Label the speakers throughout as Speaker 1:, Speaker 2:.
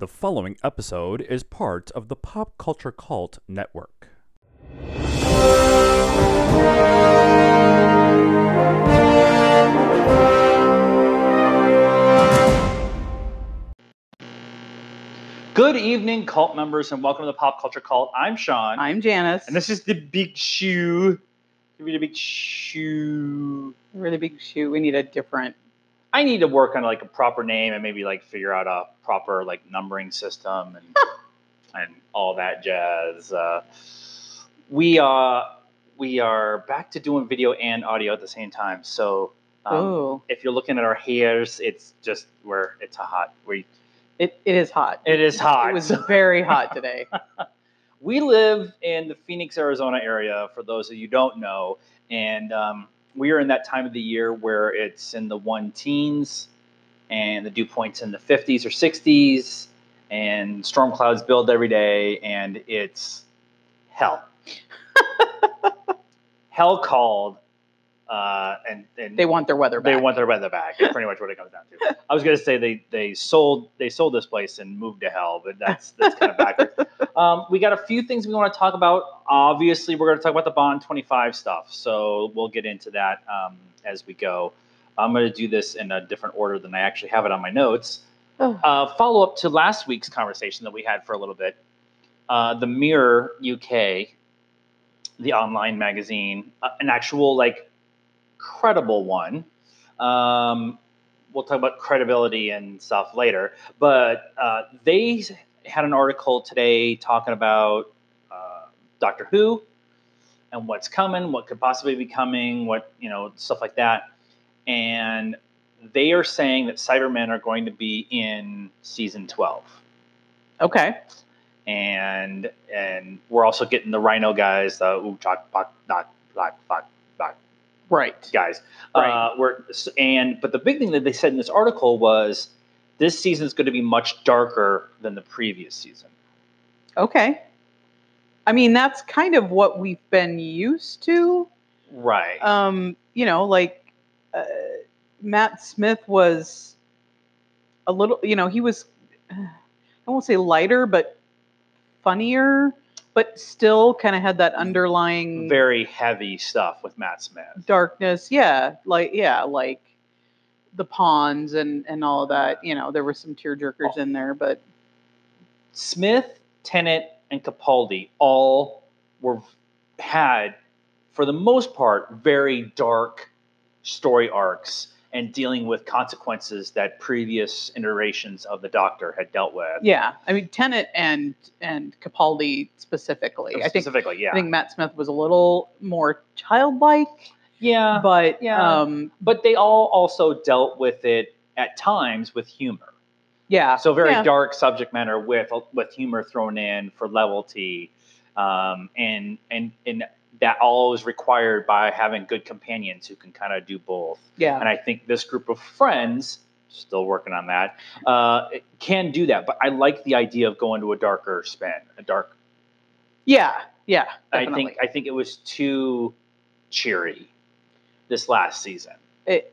Speaker 1: The following episode is part of the Pop Culture Cult Network.
Speaker 2: Good evening, cult members, and welcome to the Pop Culture Cult. I'm Sean,
Speaker 3: I'm Janice.
Speaker 2: and this is the Big Shoe. Give me the Big Shoe.
Speaker 3: really big shoe. We need a different.
Speaker 2: I need to work on like a proper name and maybe like figure out a proper like numbering system and and all that jazz. Uh, we uh we are back to doing video and audio at the same time. So um, if you're looking at our hairs, it's just where it's hot. We
Speaker 3: it, it is hot.
Speaker 2: it is hot.
Speaker 3: It was very hot today.
Speaker 2: we live in the Phoenix, Arizona area, for those of you who don't know. And um, we are in that time of the year where it's in the one teens and the dew point's in the 50s or 60s, and storm clouds build every day, and it's hell. hell called. Uh, and, and
Speaker 3: They want their weather back.
Speaker 2: they want their weather back. It's pretty much what it comes down to. I was gonna say they they sold they sold this place and moved to hell, but that's that's kind of backwards. Um, we got a few things we want to talk about. Obviously, we're going to talk about the Bond 25 stuff, so we'll get into that um, as we go. I'm going to do this in a different order than I actually have it on my notes.
Speaker 3: Oh,
Speaker 2: Uh, follow up to last week's conversation that we had for a little bit. Uh, the Mirror UK, the online magazine, uh, an actual like credible one. Um, we'll talk about credibility and stuff later, but uh, they had an article today talking about uh, Doctor Who and what's coming, what could possibly be coming, what you know, stuff like that, and they are saying that Cybermen are going to be in season twelve
Speaker 3: okay.
Speaker 2: and and we're also getting the Rhino guys, the ooh, chok, bok, knock, black, bok
Speaker 3: Right.
Speaker 2: guys.
Speaker 3: Right.
Speaker 2: Uh, we're, and but the big thing that they said in this article was this season is going to be much darker than the previous season.
Speaker 3: Okay. I mean, that's kind of what we've been used to.
Speaker 2: Right.
Speaker 3: Um, you know, like uh, Matt Smith was a little, you know, he was, I won't say lighter, but funnier, but still kind of had that underlying
Speaker 2: Very heavy stuff with Matt Smith.
Speaker 3: darkness. Yeah, like yeah, like the pawns and and all of that. You know, there were some tear jerkers
Speaker 2: Oh.
Speaker 3: in there, but
Speaker 2: Smith, Tennant, and Capaldi all were had, for the most part, very dark story arcs and dealing with consequences that previous iterations of the Doctor had dealt with.
Speaker 3: yeah, I mean Tennant and and Capaldi specifically. I think
Speaker 2: specifically, yeah,
Speaker 3: I think Matt Smith was a little more childlike,
Speaker 2: yeah,
Speaker 3: but
Speaker 2: yeah.
Speaker 3: um,
Speaker 2: but they all also dealt with it at times with humor.
Speaker 3: yeah,
Speaker 2: So very
Speaker 3: yeah.
Speaker 2: dark subject matter with with humor thrown in for levity, um, and and and that all is required by having good companions who can kind of do both.
Speaker 3: yeah,
Speaker 2: And I think this group of friends, still working on that, uh, can do that. But I like the idea of going to a darker spin, a dark.
Speaker 3: yeah, yeah.
Speaker 2: I think I think it was too cheery this last season.
Speaker 3: it,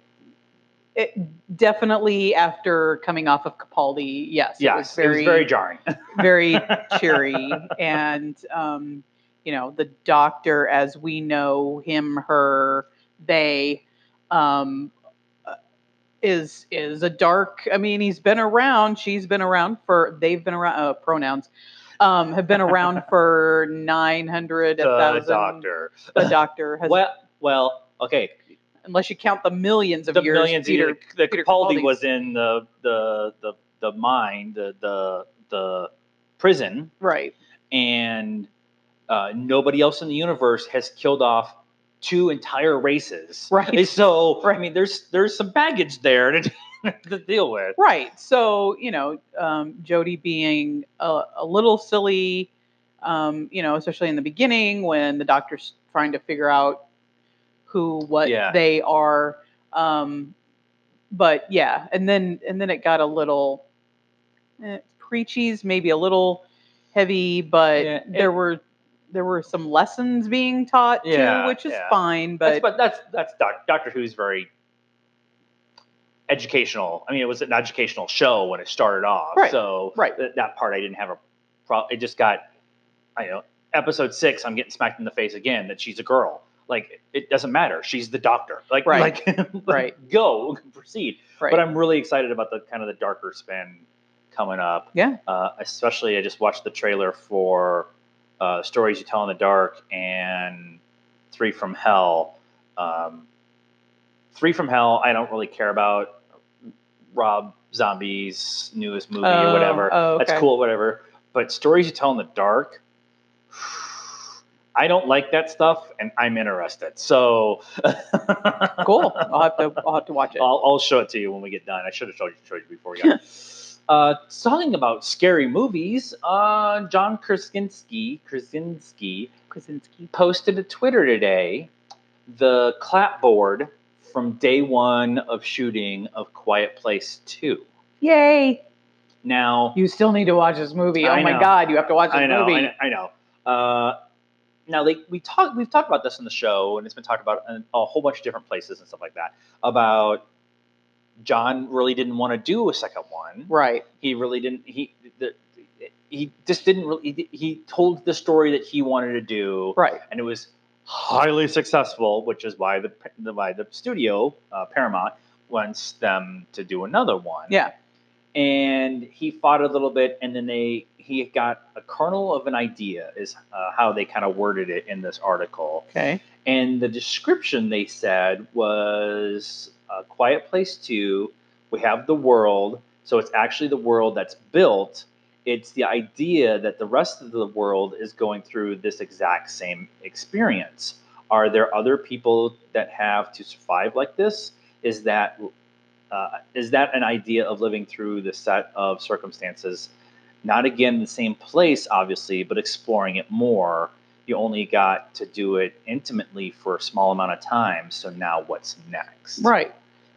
Speaker 3: it definitely after coming off of Capaldi, yes,
Speaker 2: Yes,
Speaker 3: it was very
Speaker 2: very jarring.
Speaker 3: very cheery and um, you know the doctor as we know him her they um, uh, is is a dark i mean he's been around she's been around for they've been around uh, pronouns um, have been around for 900
Speaker 2: the
Speaker 3: 1000
Speaker 2: doctor.
Speaker 3: the doctor has
Speaker 2: Well, well, okay.
Speaker 3: unless you count the millions of
Speaker 2: the
Speaker 3: years
Speaker 2: millions
Speaker 3: Peter,
Speaker 2: the
Speaker 3: Peter
Speaker 2: Capaldi
Speaker 3: Capaldi's-
Speaker 2: was in the the the the mine, the the the prison,
Speaker 3: right
Speaker 2: and uh, nobody else in the universe has killed off two entire races.
Speaker 3: Right.
Speaker 2: So I mean, there's there's some baggage there to, to deal with.
Speaker 3: Right. So, you know, um, Jodie being a, a little silly, um, you know, especially in the beginning when the doctor's trying to figure out who, what
Speaker 2: Yeah.
Speaker 3: they are. Um, but yeah, and then and then it got a little eh, preachy's maybe a little heavy, but
Speaker 2: Yeah,
Speaker 3: there
Speaker 2: it-
Speaker 3: were there were some lessons being taught
Speaker 2: Yeah,
Speaker 3: too, which is
Speaker 2: yeah.
Speaker 3: fine.
Speaker 2: That's,
Speaker 3: But
Speaker 2: but that's that's doc, Doctor Who's very educational. I mean, it was an educational show when it started off.
Speaker 3: Right,
Speaker 2: So
Speaker 3: right.
Speaker 2: th- that part I didn't have a problem. It just got, I know, episode six. I'm getting smacked in the face again that she's a girl. Like it doesn't matter. She's the doctor. Like
Speaker 3: Right.
Speaker 2: like,
Speaker 3: Right.
Speaker 2: Go proceed.
Speaker 3: Right.
Speaker 2: But I'm really excited about the kind of the darker spin coming up.
Speaker 3: yeah.
Speaker 2: Uh, especially, I just watched the trailer for uh, Stories You Tell in the Dark and Three from Hell. Um, Three from Hell, I don't really care about. Rob Zombie's newest movie
Speaker 3: Oh,
Speaker 2: or whatever.
Speaker 3: oh,
Speaker 2: That's cool, whatever. But Stories You Tell in the Dark, I don't like that stuff, and I'm interested. So
Speaker 3: Cool. I'll have to. I'll have to watch it.
Speaker 2: I'll, I'll show it to you when we get done. I should have showed you, showed you before we got. uh, talking about scary movies, uh, John Krasinski, Krasinski
Speaker 3: Krasinski.
Speaker 2: posted to Twitter today the clapboard from day one of shooting of Quiet Place Two.
Speaker 3: Yay!
Speaker 2: Now,
Speaker 3: You still need to watch this movie.
Speaker 2: I
Speaker 3: oh my
Speaker 2: know.
Speaker 3: god, you have to watch this
Speaker 2: I know,
Speaker 3: movie.
Speaker 2: I know, I know. Uh, now, like we talked, we've talked about this in the show, and it's been talked about in a whole bunch of different places and stuff like that. About John really didn't want to do a second one.
Speaker 3: Right.
Speaker 2: He really didn't. He the, he just didn't really. He, he told the story that he wanted to do,
Speaker 3: Right.
Speaker 2: and it was highly successful, which is why the, the why the studio uh, Paramount wants them to do another one
Speaker 3: Yeah.
Speaker 2: and he fought a little bit and then they he got a kernel of an idea is uh, how they kind of worded it in this article
Speaker 3: Okay.
Speaker 2: and the description they said was a quiet place 2 we have the world so it's actually the world that's built. It's the idea that the rest of the world is going through this exact same experience. Are there other people that have to survive like this? Is that uh, is that an idea of living through the set of circumstances? Not again the same place obviously but exploring it more you only got to do it intimately for a small amount of time so now what's next
Speaker 3: Right.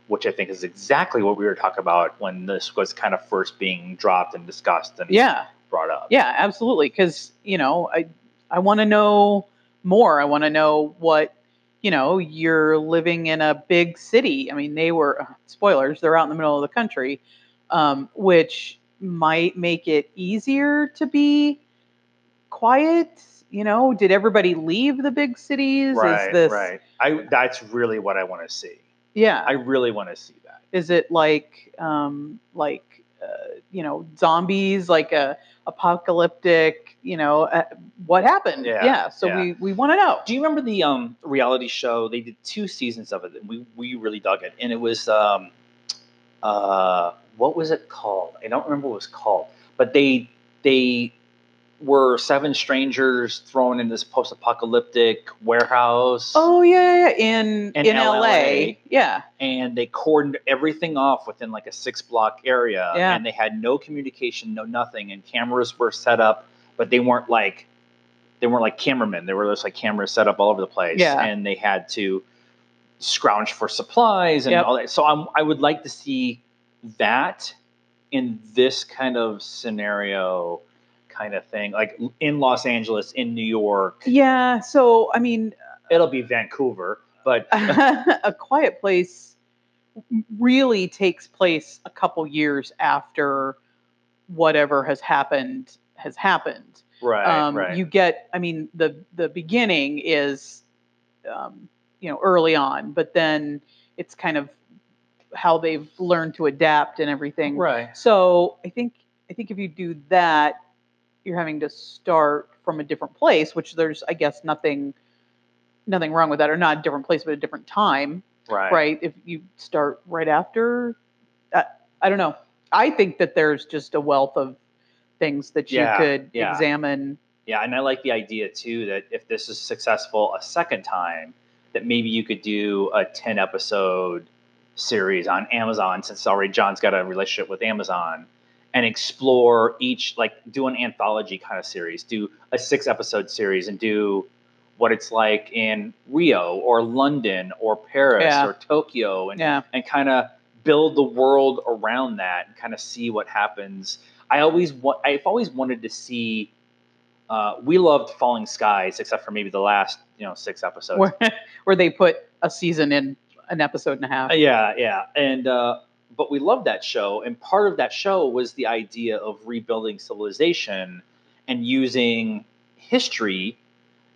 Speaker 2: which i think is exactly what we were talking about when this was kind of first being dropped and discussed and
Speaker 3: Yeah.
Speaker 2: brought up
Speaker 3: Yeah. Absolutely. Because you know, I I want to know more. I want to know what you know. You're living in a big city. I mean, they were spoilers. They're out in the middle of the country, um, which might make it easier to be quiet. You know, did everybody leave the big cities?
Speaker 2: right
Speaker 3: Is this
Speaker 2: right i that's really what i want to see
Speaker 3: yeah?
Speaker 2: i really want to see that
Speaker 3: is it like um like uh, you know zombies like a apocalyptic you know uh, what happened
Speaker 2: Yeah, yeah
Speaker 3: so
Speaker 2: yeah.
Speaker 3: we we want to know
Speaker 2: Do you remember the um, reality show? They did two seasons of it, and we we really dug it. And it was um, uh, what was it called? I don't remember what it was called, but they they were seven strangers thrown in this post-apocalyptic warehouse,
Speaker 3: oh yeah, yeah in
Speaker 2: In
Speaker 3: in, la.
Speaker 2: LA.
Speaker 3: yeah
Speaker 2: and they cordoned everything off within like a six-block area,
Speaker 3: Yeah.
Speaker 2: and they had no communication, no nothing, and cameras were set up, but they weren't like they weren't like cameramen. They were just like cameras set up all over the place,
Speaker 3: Yeah.
Speaker 2: and they had to scrounge for supplies and
Speaker 3: Yep.
Speaker 2: all that. So I'm, I would like to see that in this kind of scenario, kind of thing, like in Los Angeles, in New York.
Speaker 3: yeah so i mean
Speaker 2: It'll be Vancouver, but
Speaker 3: a quiet place really takes place a couple years after whatever has happened has happened
Speaker 2: right,
Speaker 3: um,
Speaker 2: right,
Speaker 3: you get i mean the the beginning is um, you know early on but then it's kind of how they've learned to adapt and everything
Speaker 2: right.
Speaker 3: so i think i think if you do that you're having to start from a different place which there's i guess nothing nothing wrong with that or not a different place but a different time
Speaker 2: Right.
Speaker 3: right if you start right after uh, i don't know i think that there's just a wealth of things that you
Speaker 2: Yeah,
Speaker 3: could
Speaker 2: yeah.
Speaker 3: examine
Speaker 2: Yeah, and I like the idea too that if this is successful a second time, that maybe you could do a ten episode series on Amazon since already John's got a relationship with Amazon and explore each like do an anthology kind of series, do a six episode series and do what it's like in Rio or London or Paris
Speaker 3: Yeah.
Speaker 2: or Tokyo and
Speaker 3: yeah
Speaker 2: and kind of build the world around that and kind of see what happens. I always want I've always wanted to see uh, we loved Falling Skies except for maybe the last, you know, six episodes.
Speaker 3: where, where they put a season in an episode and a half
Speaker 2: Uh, yeah, yeah. And uh, but we loved that show, and part of that show was the idea of rebuilding civilization and using history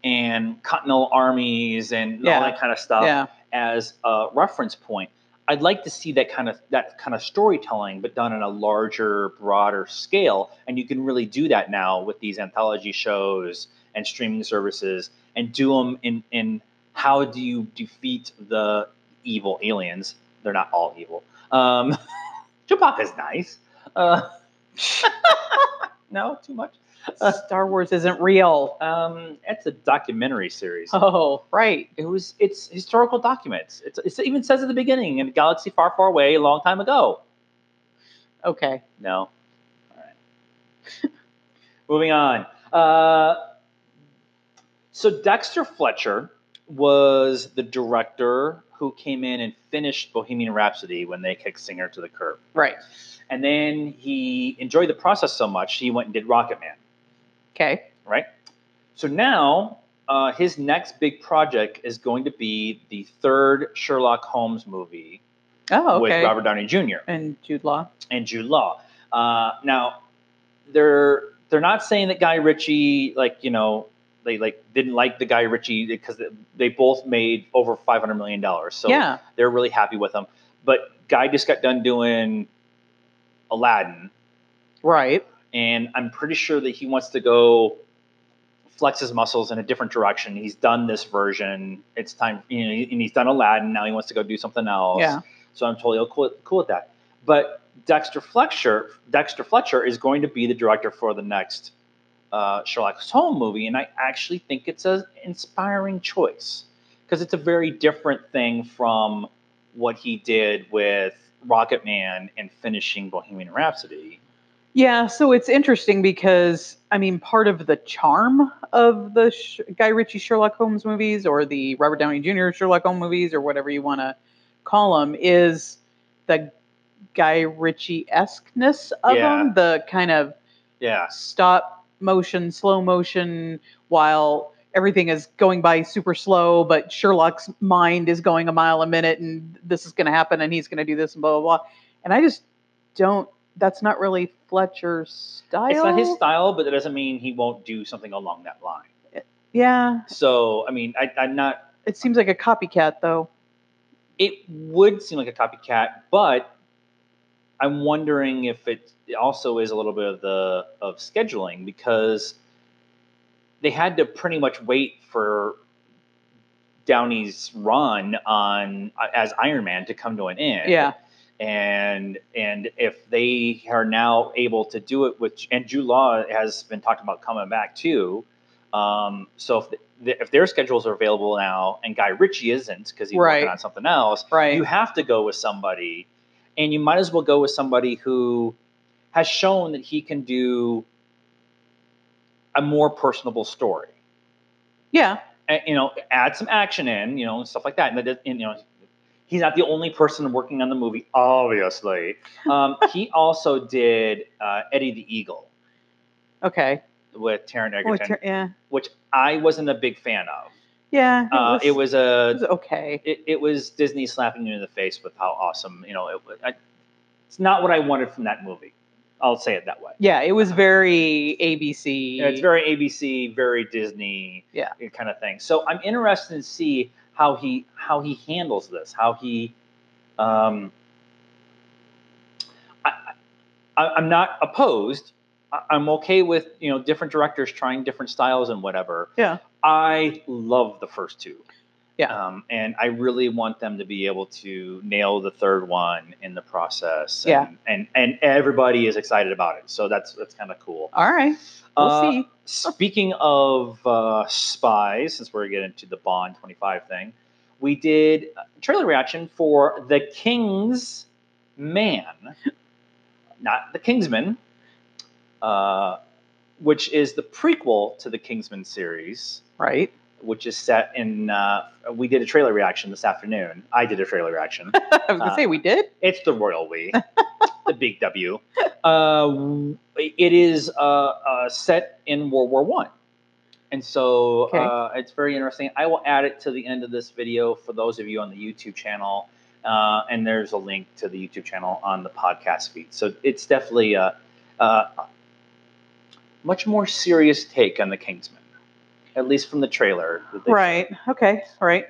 Speaker 2: and continental armies and
Speaker 3: Yeah.
Speaker 2: all that kind of stuff
Speaker 3: yeah.
Speaker 2: as a reference point. I'd like to see that kind of that kind of storytelling, but done on a larger, broader scale. And you can really do that now with these anthology shows and streaming services, and do them in in how do you defeat the evil aliens? They're not all evil. Um, Chewbacca's nice. Uh, no, too much.
Speaker 3: Uh, Star Wars isn't real.
Speaker 2: Um, it's a documentary series.
Speaker 3: Oh, right.
Speaker 2: It was it's historical documents. It's, it even says at the beginning in a galaxy far, far away, a long time ago.
Speaker 3: Okay.
Speaker 2: No. All right. Moving on. Uh, so Dexter Fletcher was the director who came in and finished Bohemian Rhapsody when they kicked Singer to the curb.
Speaker 3: Right.
Speaker 2: And then he enjoyed the process so much he went and did Rocketman.
Speaker 3: Okay.
Speaker 2: right? So now uh, his next big project is going to be the third Sherlock Holmes movie
Speaker 3: Oh, okay.
Speaker 2: with Robert Downey Jr.
Speaker 3: and Jude Law.
Speaker 2: and Jude Law. Uh, now they're they're not saying that Guy Ritchie like you know they like didn't like the Guy Ritchie because they both made over five hundred million dollars. So
Speaker 3: yeah.
Speaker 2: they're really happy with him. But Guy just got done doing Aladdin,
Speaker 3: Right.
Speaker 2: and I'm pretty sure that he wants to go flex his muscles in a different direction. He's done this version. It's time, you know, and he's done Aladdin. Now he wants to go do something else.
Speaker 3: Yeah.
Speaker 2: So I'm totally cool, cool with that. But Dexter Fletcher, Dexter Fletcher is going to be the director for the next uh, Sherlock Holmes movie, and I actually think it's an inspiring choice because it's a very different thing from what he did with Rocketman and finishing Bohemian Rhapsody.
Speaker 3: Yeah, so it's interesting because I mean, part of the charm of the Sh- Guy Ritchie Sherlock Holmes movies, or the Robert Downey Jr. Sherlock Holmes movies, or whatever you want to call them, is the Guy Ritchie esqueness of
Speaker 2: Yeah.
Speaker 3: them, the kind of
Speaker 2: Yeah,
Speaker 3: stop motion, slow motion, while everything is going by super slow, but Sherlock's mind is going a mile a minute, and this is going to happen, and he's going to do this, and blah blah blah. And I just don't. That's not really Fletcher's style.
Speaker 2: it's not his style, but that doesn't mean he won't do something along that line.
Speaker 3: Yeah,
Speaker 2: So, I mean, I, I'm not.
Speaker 3: it seems like a copycat, though.
Speaker 2: It would seem like a copycat, but I'm wondering if it also is a little bit of the of scheduling because they had to pretty much wait for Downey's run on as Iron Man to come to an end.
Speaker 3: Yeah,
Speaker 2: and and if they are now able to do it with and Jude Law has been talking about coming back too. Um, so if the, if their schedules are available now and Guy Ritchie isn't because he's
Speaker 3: Right.
Speaker 2: working on something else,
Speaker 3: right.
Speaker 2: you have to go with somebody, and you might as well go with somebody who has shown that he can do a more personable story.
Speaker 3: yeah,
Speaker 2: And, you know, add some action in, you know, and stuff like that. And, that, and, you know, he's not the only person working on the movie, obviously. Um, he also did uh, Eddie the Eagle
Speaker 3: okay.
Speaker 2: with Taron Egerton,
Speaker 3: it's- yeah,
Speaker 2: which I wasn't a big fan of.
Speaker 3: Yeah. It,
Speaker 2: Uh,
Speaker 3: was,
Speaker 2: it was a
Speaker 3: it was okay.
Speaker 2: it, it was Disney slapping you in the face with how awesome you know it was. I, it's not what I wanted from that movie. I'll say it that way.
Speaker 3: Yeah, it was very ABC.
Speaker 2: Yeah, it's very ABC, very Disney,
Speaker 3: Yeah.
Speaker 2: kind of thing. So I'm interested to see how he how he handles this, how he. Um, I, I, I'm not opposed. I'm okay with you know different directors trying different styles and whatever.
Speaker 3: Yeah.
Speaker 2: I love the first two.
Speaker 3: Yeah.
Speaker 2: Um, and I really want them to be able to nail the third one in the process.
Speaker 3: Yeah.
Speaker 2: And, and and everybody is excited about it. So that's that's kind of cool.
Speaker 3: All right. We'll
Speaker 2: Uh,
Speaker 3: see.
Speaker 2: Speaking of uh, spies, since we're getting to the Bond 25 thing, we did a trailer reaction for The King's Man, not The Kingsman, uh, which is the prequel to the Kingsman series,
Speaker 3: Right.
Speaker 2: which is set in. Uh, we did a trailer reaction this afternoon. I did a trailer reaction.
Speaker 3: I was gonna
Speaker 2: Uh,
Speaker 3: say we did.
Speaker 2: It's the royal we, the big W. Uh, it is uh, uh, set in World War One, and so
Speaker 3: Okay.
Speaker 2: uh, it's very interesting. I will add it to the end of this video for those of you on the YouTube channel uh, and there's a link to the YouTube channel on the podcast feed. So it's definitely a much more serious take on the Kingsman, at least from the trailer.
Speaker 3: Right. Okay. Right.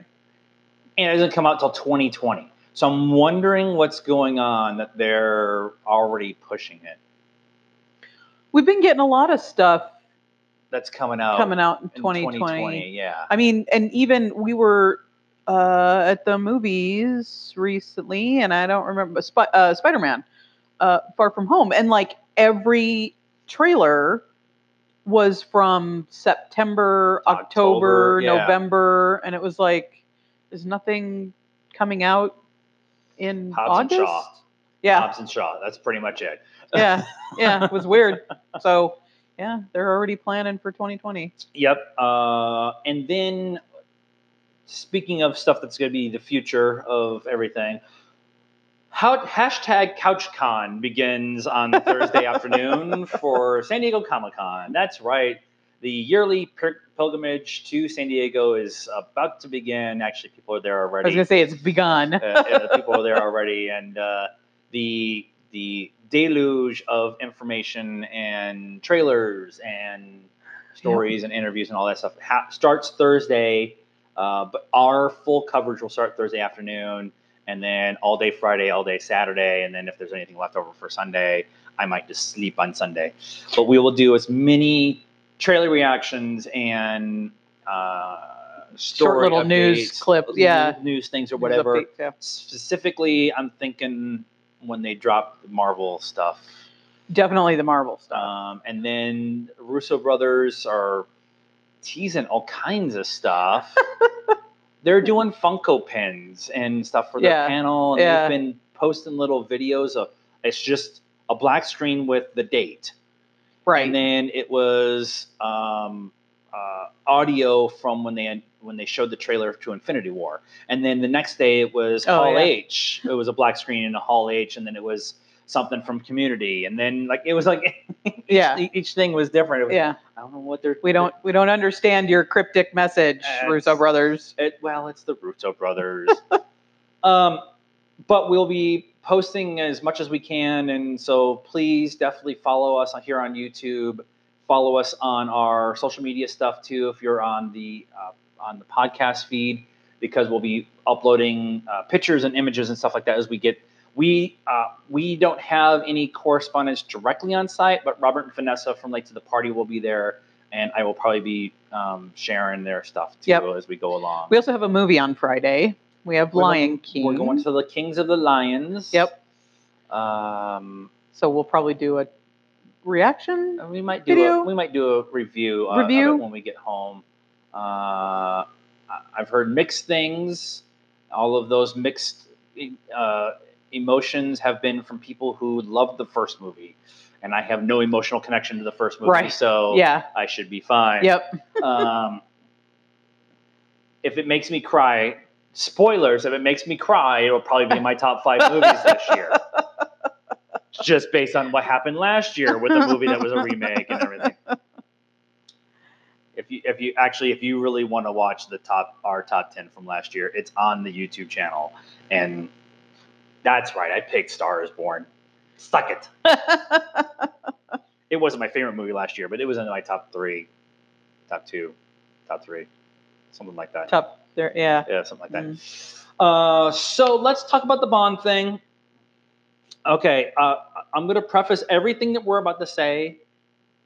Speaker 2: And it doesn't come out till 2020. So I'm wondering what's going on that they're already pushing it.
Speaker 3: We've been getting a lot of stuff
Speaker 2: That's coming out
Speaker 3: coming out in
Speaker 2: in
Speaker 3: 2020.
Speaker 2: Yeah.
Speaker 3: I mean, and even we were uh, at the movies recently, and I don't remember Sp- uh, Spider Man, uh, Far From Home, and like every trailer was from September, October,
Speaker 2: October, yeah.
Speaker 3: November, and it was like, is nothing coming out in
Speaker 2: Hobbs and
Speaker 3: August?
Speaker 2: Shaw.
Speaker 3: Yeah,
Speaker 2: Hobbs and Shaw. That's pretty much it.
Speaker 3: yeah, yeah. It was weird. So yeah, they're already planning for 2020.
Speaker 2: Yep. Uh, and then, speaking of stuff that's going to be the future of everything, how, hashtag CouchCon begins on Thursday afternoon for San Diego Comic Con. That's right. The yearly pil- pilgrimage to San Diego is about to begin. Actually, people are there already.
Speaker 3: I was gonna say it's begun.
Speaker 2: uh, uh, people are there already, and uh, the the deluge of information and trailers and stories and interviews and all that stuff ha- starts Thursday. Uh, but our full coverage will start Thursday afternoon, and then all day Friday, all day Saturday, and then if there's anything left over for Sunday, I might just sleep on Sunday. But we will do as many trailer reactions and uh, story
Speaker 3: Short little news
Speaker 2: updates,
Speaker 3: clips, yeah.
Speaker 2: news things or whatever.
Speaker 3: yeah.
Speaker 2: Specifically, I'm thinking when they drop the Marvel stuff.
Speaker 3: Definitely the Marvel stuff.
Speaker 2: Um, and then Russo brothers are teasing all kinds of stuff. They're doing Funko pins and stuff for their
Speaker 3: Yeah,
Speaker 2: panel, and
Speaker 3: yeah.
Speaker 2: they've been posting little videos of it's just a black screen with the date,
Speaker 3: right.
Speaker 2: and then it was um, uh, audio from when they when they showed the trailer to Infinity War, and then the next day it was
Speaker 3: Oh,
Speaker 2: Hall
Speaker 3: yeah.
Speaker 2: H. It was a black screen in a Hall H, and then it was something from Community, and then like it was like
Speaker 3: Yeah.
Speaker 2: each, each thing was different. It was,
Speaker 3: yeah.
Speaker 2: I don't know what they're
Speaker 3: We don't we don't understand your cryptic message, Russo brothers.
Speaker 2: It, well, it's the Russo brothers. um, but we'll be posting as much as we can, and so please definitely follow us here on YouTube. Follow us on our social media stuff too. If you're on the uh, on the podcast feed, because we'll be uploading uh, pictures and images and stuff like that as we get. We uh, we don't have any correspondence directly on site, but Robert and Vanessa from Late to the Party will be there, and I will probably be um, sharing their stuff too
Speaker 3: Yep.
Speaker 2: as we go along.
Speaker 3: We also have a movie on Friday. We have
Speaker 2: We're
Speaker 3: Lion
Speaker 2: going-
Speaker 3: King.
Speaker 2: We're going to the Kings of the Lions.
Speaker 3: Yep.
Speaker 2: Um,
Speaker 3: so we'll probably do a reaction.
Speaker 2: we might do
Speaker 3: Video?
Speaker 2: a, we might do a review, uh,
Speaker 3: Review?
Speaker 2: it when we get home. Uh, I've heard mixed things. All of those mixed uh, emotions have been from people who loved the first movie, and I have no emotional connection to the first movie,
Speaker 3: Right.
Speaker 2: so
Speaker 3: Yeah.
Speaker 2: I should be fine.
Speaker 3: Yep.
Speaker 2: um, if it makes me cry, spoilers, if it makes me cry, it'll probably be in my top five movies this year. Just based on what happened last year with the movie that was a remake and everything. If you if you actually if you really want to watch the top our top ten from last year, it's on the YouTube channel. And that's right, I picked Star is Born. Suck it. It wasn't my favorite movie last year, but it was in my top three, top two, top three, something like that.
Speaker 3: Top there. Yeah.
Speaker 2: Yeah, something like that.
Speaker 3: Mm.
Speaker 2: Uh, so let's talk about the Bond thing. Okay, uh, I'm going to preface everything that we're about to say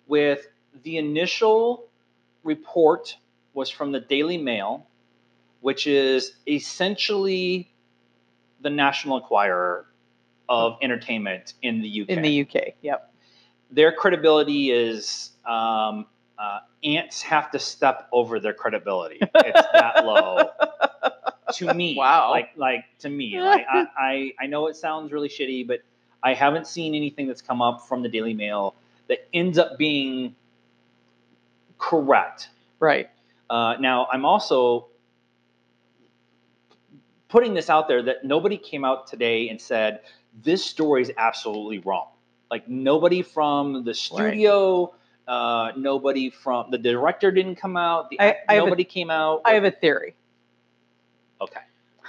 Speaker 2: with the initial report was from the Daily Mail, which is essentially the National Enquirer of entertainment in the UK
Speaker 3: In the UK. Yep.
Speaker 2: their credibility is um, uh, ants have to step over their credibility. It's that low to me.
Speaker 3: Wow.
Speaker 2: Like like to me. Like, I, I I know it sounds really shitty, but I haven't seen anything that's come up from the Daily Mail that ends up being correct.
Speaker 3: Right.
Speaker 2: Uh, now, I'm also putting this out there that nobody came out today and said this story is absolutely wrong. Like nobody from the studio, uh, nobody from the director didn't come out. The,
Speaker 3: I- I have a-
Speaker 2: nobody came out.
Speaker 3: I have a theory.
Speaker 2: okay.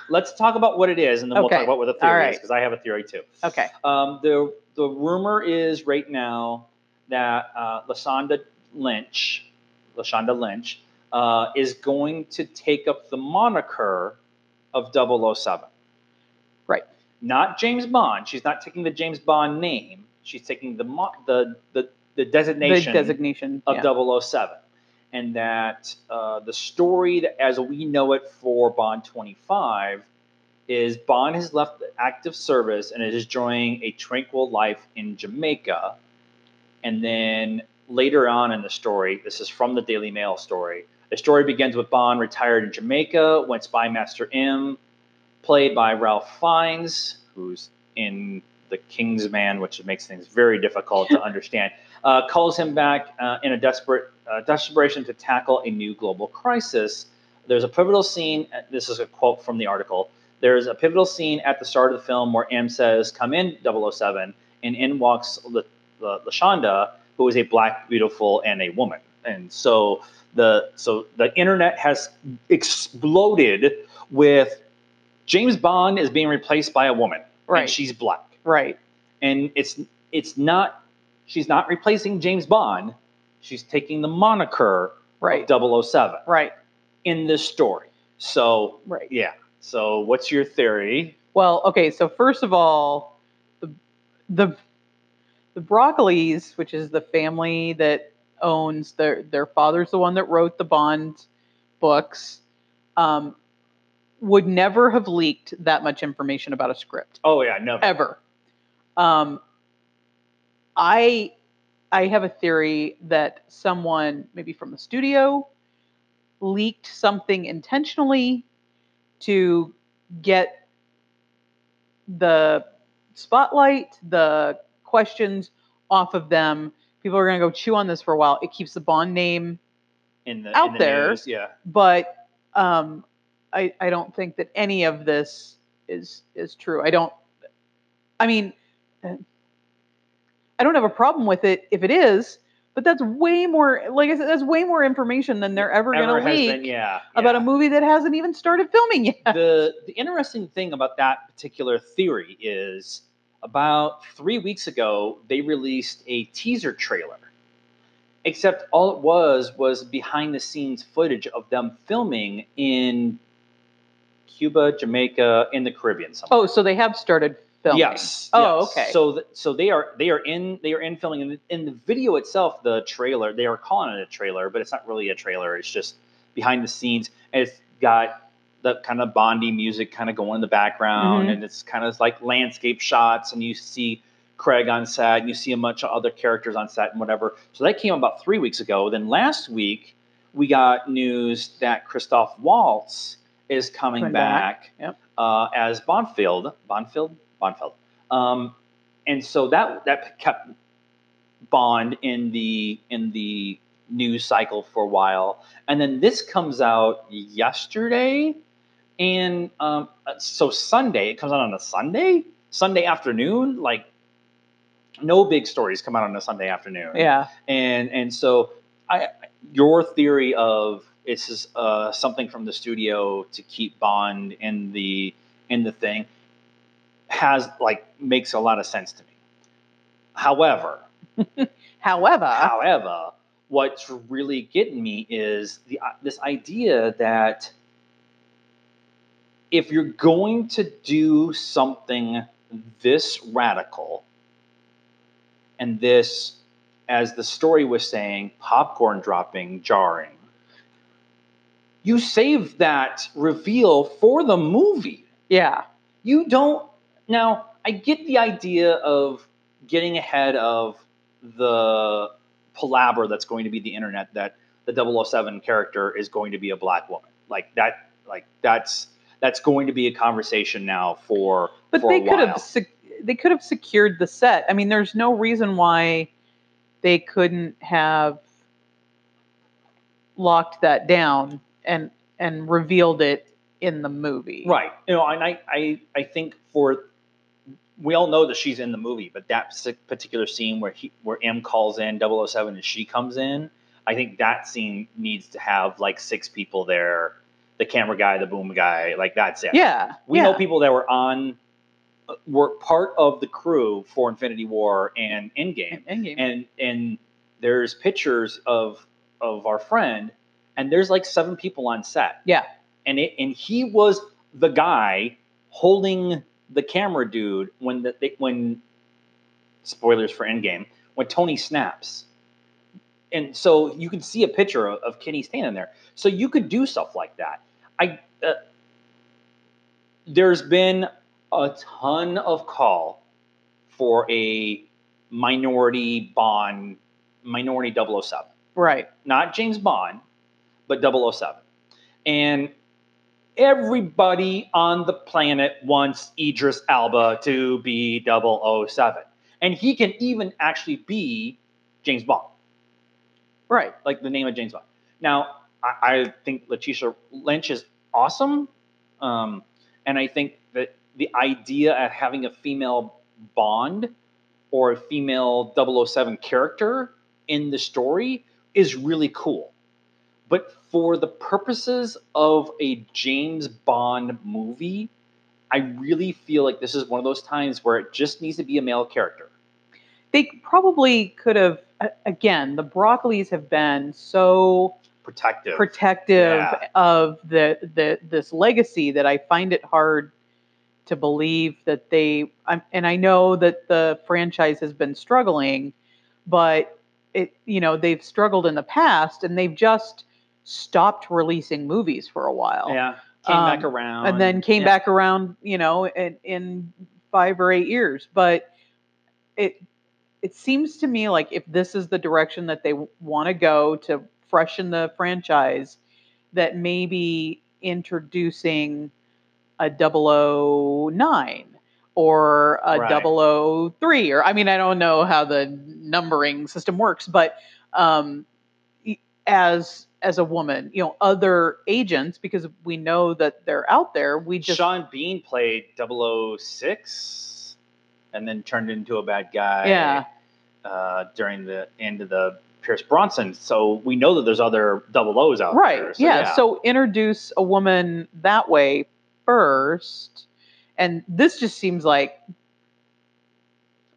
Speaker 2: let's talk about what it is, and then we'll talk about what the theory
Speaker 3: right.
Speaker 2: is because I have a theory too.
Speaker 3: Okay.
Speaker 2: Um, the the rumor is right now that uh, Lashana Lynch, Lashana Lynch, uh, is going to take up the moniker of 007.
Speaker 3: Right.
Speaker 2: Not James Bond. She's not taking the James Bond name. She's taking the the the, the designation
Speaker 3: The designation.
Speaker 2: of
Speaker 3: yeah.
Speaker 2: 007. And that uh, the story that, as we know it for Bond 25 is Bond has left active service and is enjoying a tranquil life in Jamaica. And then later on in the story, this is from the Daily Mail story. The story begins with Bond retired in Jamaica when Spymaster M, played by Ralph Fiennes, who's in The King's Man, which makes things very difficult to understand, uh, calls him back uh, in a desperate uh, desperation to tackle a new global crisis. There's a pivotal scene. uh, This is a quote from the article. There's a pivotal scene at the start of the film where M says, "Come in, 007," and in walks La- Lashana, who is a black, beautiful, and a woman. And so the so the internet has exploded with James Bond is being replaced by a woman,
Speaker 3: Right.
Speaker 2: And she's black
Speaker 3: Right.
Speaker 2: and it's it's not she's not replacing James Bond. She's taking the moniker
Speaker 3: Right.
Speaker 2: of 007
Speaker 3: Right.
Speaker 2: in this story. So
Speaker 3: Right.
Speaker 2: yeah. So what's your theory?
Speaker 3: Well, okay, so first of all, the the the Broccolis, which is the family that owns their their father's the one that wrote the Bond books, um, would never have leaked that much information about a script
Speaker 2: Oh yeah, no.
Speaker 3: ever. Um, I I have a theory that someone, maybe from the studio, leaked something intentionally to get the spotlight, the questions off of them. People are going to go chew on this for a while. It keeps the Bond name,
Speaker 2: In the
Speaker 3: out
Speaker 2: in the
Speaker 3: there.
Speaker 2: news, yeah.
Speaker 3: but um, I I don't think that any of this is is true. I don't. I mean, I don't have a problem with it if it is, but that's way more. Like I said, that's way more information than they're ever,
Speaker 2: Ever
Speaker 3: going to leak
Speaker 2: been, yeah,
Speaker 3: about a movie that hasn't even started filming yet.
Speaker 2: the the interesting thing about that particular theory is about three weeks ago they released a teaser trailer except all it was was behind the scenes footage of them filming in cuba jamaica in the caribbean somewhere.
Speaker 3: Oh, so they have started filming.
Speaker 2: Yes.
Speaker 3: Oh,
Speaker 2: yes.
Speaker 3: okay.
Speaker 2: So, th- so they are they are in they are in filming in the, in the video itself. The trailer they are calling it a trailer, but it's not really a trailer. It's just behind the scenes, and it's got the kind of Bondy music kind of going in the background,
Speaker 3: Mhm.
Speaker 2: and it's kind of like landscape shots, and you see Craig on set, and you see a bunch of other characters on set, and whatever. So that came about three weeks ago. Then last week we got news that Christoph Waltz is coming,
Speaker 3: Coming
Speaker 2: back,
Speaker 3: back. Yep.
Speaker 2: uh, as Blofeld, Blofeld, Blofeld. Um, and so that that kept Bond in the in the news cycle for a while, and then this comes out yesterday, and um, so Sunday it comes out on a Sunday, Sunday afternoon, like. No big stories come out on a Sunday afternoon
Speaker 3: Yeah.
Speaker 2: and and so I your theory of this is uh, something from the studio to keep Bond in the in the thing has like makes a lot of sense to me. However,
Speaker 3: However,
Speaker 2: however, what's really getting me is the uh, this idea that if you're going to do something this radical and this as the story was saying popcorn dropping jarring you save that reveal for the movie
Speaker 3: yeah.
Speaker 2: you don't now i get the idea of getting ahead of the palaver that's going to be the internet that the 007 character is going to be a black woman like that like that's that's going to be a conversation now for
Speaker 3: But
Speaker 2: for
Speaker 3: they could have sec- they could have secured the set. I mean, there's no reason why they couldn't have locked that down and and revealed it in the movie.
Speaker 2: Right. You know, and I, I, I think for we all know that she's in the movie, but that particular scene where he where M calls in 007 and she comes in, I think that scene needs to have like six people there the camera guy, the boom guy, like that's it.
Speaker 3: Yeah.
Speaker 2: We
Speaker 3: yeah.
Speaker 2: know people that were on, uh, were part of the crew for Infinity War and Endgame,
Speaker 3: Endgame.
Speaker 2: and and there's pictures of of our friend, and there's like seven people on set,
Speaker 3: yeah.
Speaker 2: and it and he was the guy holding the camera dude when the they, when spoilers for Endgame when Tony snaps. And so you can see a picture of, of Kenny standing there. So you could do stuff like that. I uh, there's been a ton of call for a minority Bond, minority 007
Speaker 3: Right.
Speaker 2: not James Bond, but 007. And everybody on the planet wants Idris Elba to be 007. And he can even actually be James Bond,
Speaker 3: Right.
Speaker 2: like the name of James Bond. Now, I, I think Letitia Lynch is awesome. Um, and I think that the idea of having a female Bond or a female 007 character in the story is really cool. But for the purposes of a James Bond movie, I really feel like this is one of those times where it just needs to be a male character.
Speaker 3: They probably could have. Again, the Broccolis have been so
Speaker 2: Protective.
Speaker 3: protective
Speaker 2: Yeah.
Speaker 3: of the the this legacy that I find it hard to believe that they. I'm, and I know that the franchise has been struggling, but it you know they've struggled in the past, and they've just stopped releasing movies for a while.
Speaker 2: yeah. Came
Speaker 3: Um,
Speaker 2: back around.
Speaker 3: and then came
Speaker 2: Yeah.
Speaker 3: back around, you know, in, in five or eight years. But it it seems to me like if this is the direction that they want to go to freshen the franchise, that maybe introducing a 009 or a
Speaker 2: Right.
Speaker 3: 003 or I mean I don't know how the numbering system works, but um, as as a woman, you know, other agents because we know that they're out there. We just
Speaker 2: Sean Bean played 006 and then turned into a bad guy
Speaker 3: Yeah.
Speaker 2: uh, during the end of the Pierce Brosnan. So we know that there's other double O's out there.
Speaker 3: right,
Speaker 2: there.
Speaker 3: yeah. So introduce a woman that way first, and this just seems like,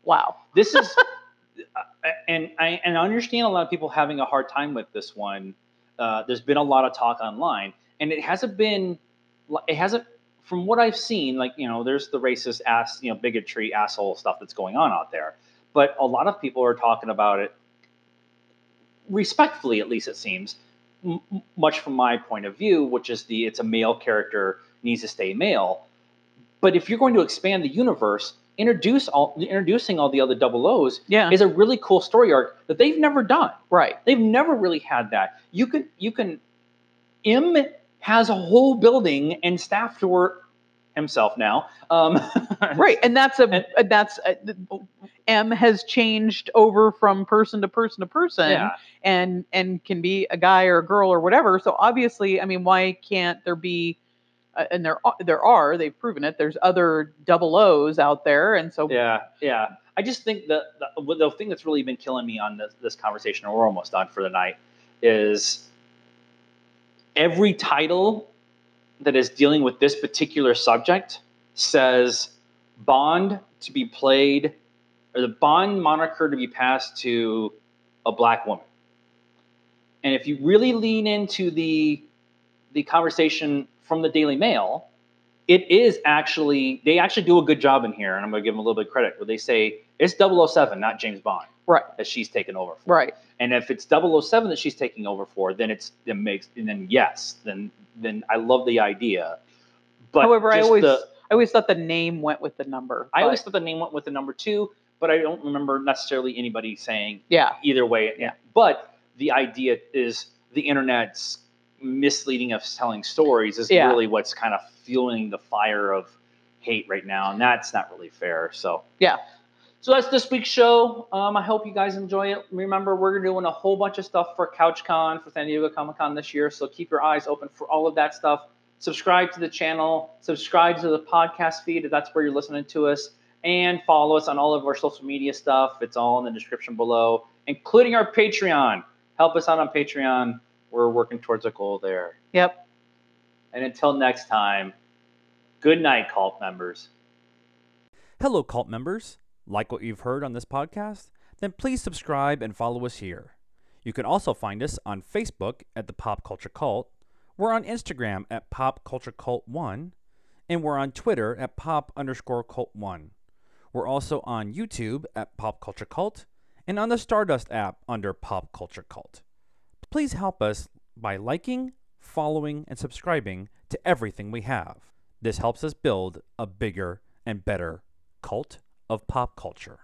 Speaker 3: wow.
Speaker 2: this is uh, and I and I understand a lot of people having a hard time with this one. Uh, there's been a lot of talk online, and it hasn't been. It hasn't, from what I've seen, like you know, there's the racist ass, you know, bigotry, asshole stuff that's going on out there. But a lot of people are talking about it respectfully, at least it seems, m- much from my point of view, which is the it's a male character needs to stay male. But if you're going to expand the universe, introduce all introducing all the other double O's
Speaker 3: Yeah.
Speaker 2: is a really cool story arc that they've never done.
Speaker 3: right.
Speaker 2: They've never really had that. You can you can M has a whole building and staff to work himself now. Um,
Speaker 3: Right. And that's a
Speaker 2: And-
Speaker 3: that's a, M has changed over from person to person to person.
Speaker 2: Yeah.
Speaker 3: and and can be a guy or a girl or whatever. So obviously, I mean, why can't there be? Uh, and there are, there are they've proven it. There's other double O's out there, and so
Speaker 2: Yeah, yeah. I just think that the, the thing that's really been killing me on this, this conversation, and we're almost done for the night, is every title that is dealing with this particular subject says Bond to be played, or the Bond moniker to be passed to a black woman. And if you really lean into the the conversation from the Daily Mail, it is actually they actually do a good job in here, and I'm going to give them a little bit of credit where they say it's 007, not James Bond,
Speaker 3: right,
Speaker 2: that she's taken over for.
Speaker 3: right,
Speaker 2: And if it's 007 that she's taking over for, then it's it makes and then yes, then then I love the idea. But
Speaker 3: However, I always
Speaker 2: the-
Speaker 3: I always thought the name went with the number.
Speaker 2: I always thought the name went with the number two, but I don't remember necessarily anybody saying
Speaker 3: yeah,
Speaker 2: either way.
Speaker 3: Yeah.
Speaker 2: But the idea is the internet's misleading of telling stories is
Speaker 3: Yeah.
Speaker 2: really what's kind of fueling the fire of hate right now, and that's not really fair. So
Speaker 3: Yeah.
Speaker 2: So that's this week's show. Um, I hope you guys enjoy it. Remember, we're doing a whole bunch of stuff for CouchCon for San Diego Comic Con this year, so keep your eyes open for all of that stuff. Subscribe to the channel, subscribe to the podcast feed if that's where you're listening to us, and follow us on all of our social media stuff. It's all in the description below, including our Patreon. Help us out on Patreon. We're working towards a goal there.
Speaker 3: yep.
Speaker 4: And until next time, good night, cult members.
Speaker 2: Hello, cult members. Like what you've heard on this podcast? Then please subscribe and follow us here. You can also find us on Facebook at the Pop Culture Cult. We're on Instagram at Pop Culture Cult One, and we're on Twitter at Pop underscore Cult One. We're also on YouTube at Pop Culture Cult and on the Stardust app under Pop Culture Cult. Please help us by liking, following, and subscribing to everything we have. This helps us build a bigger and better cult of pop culture.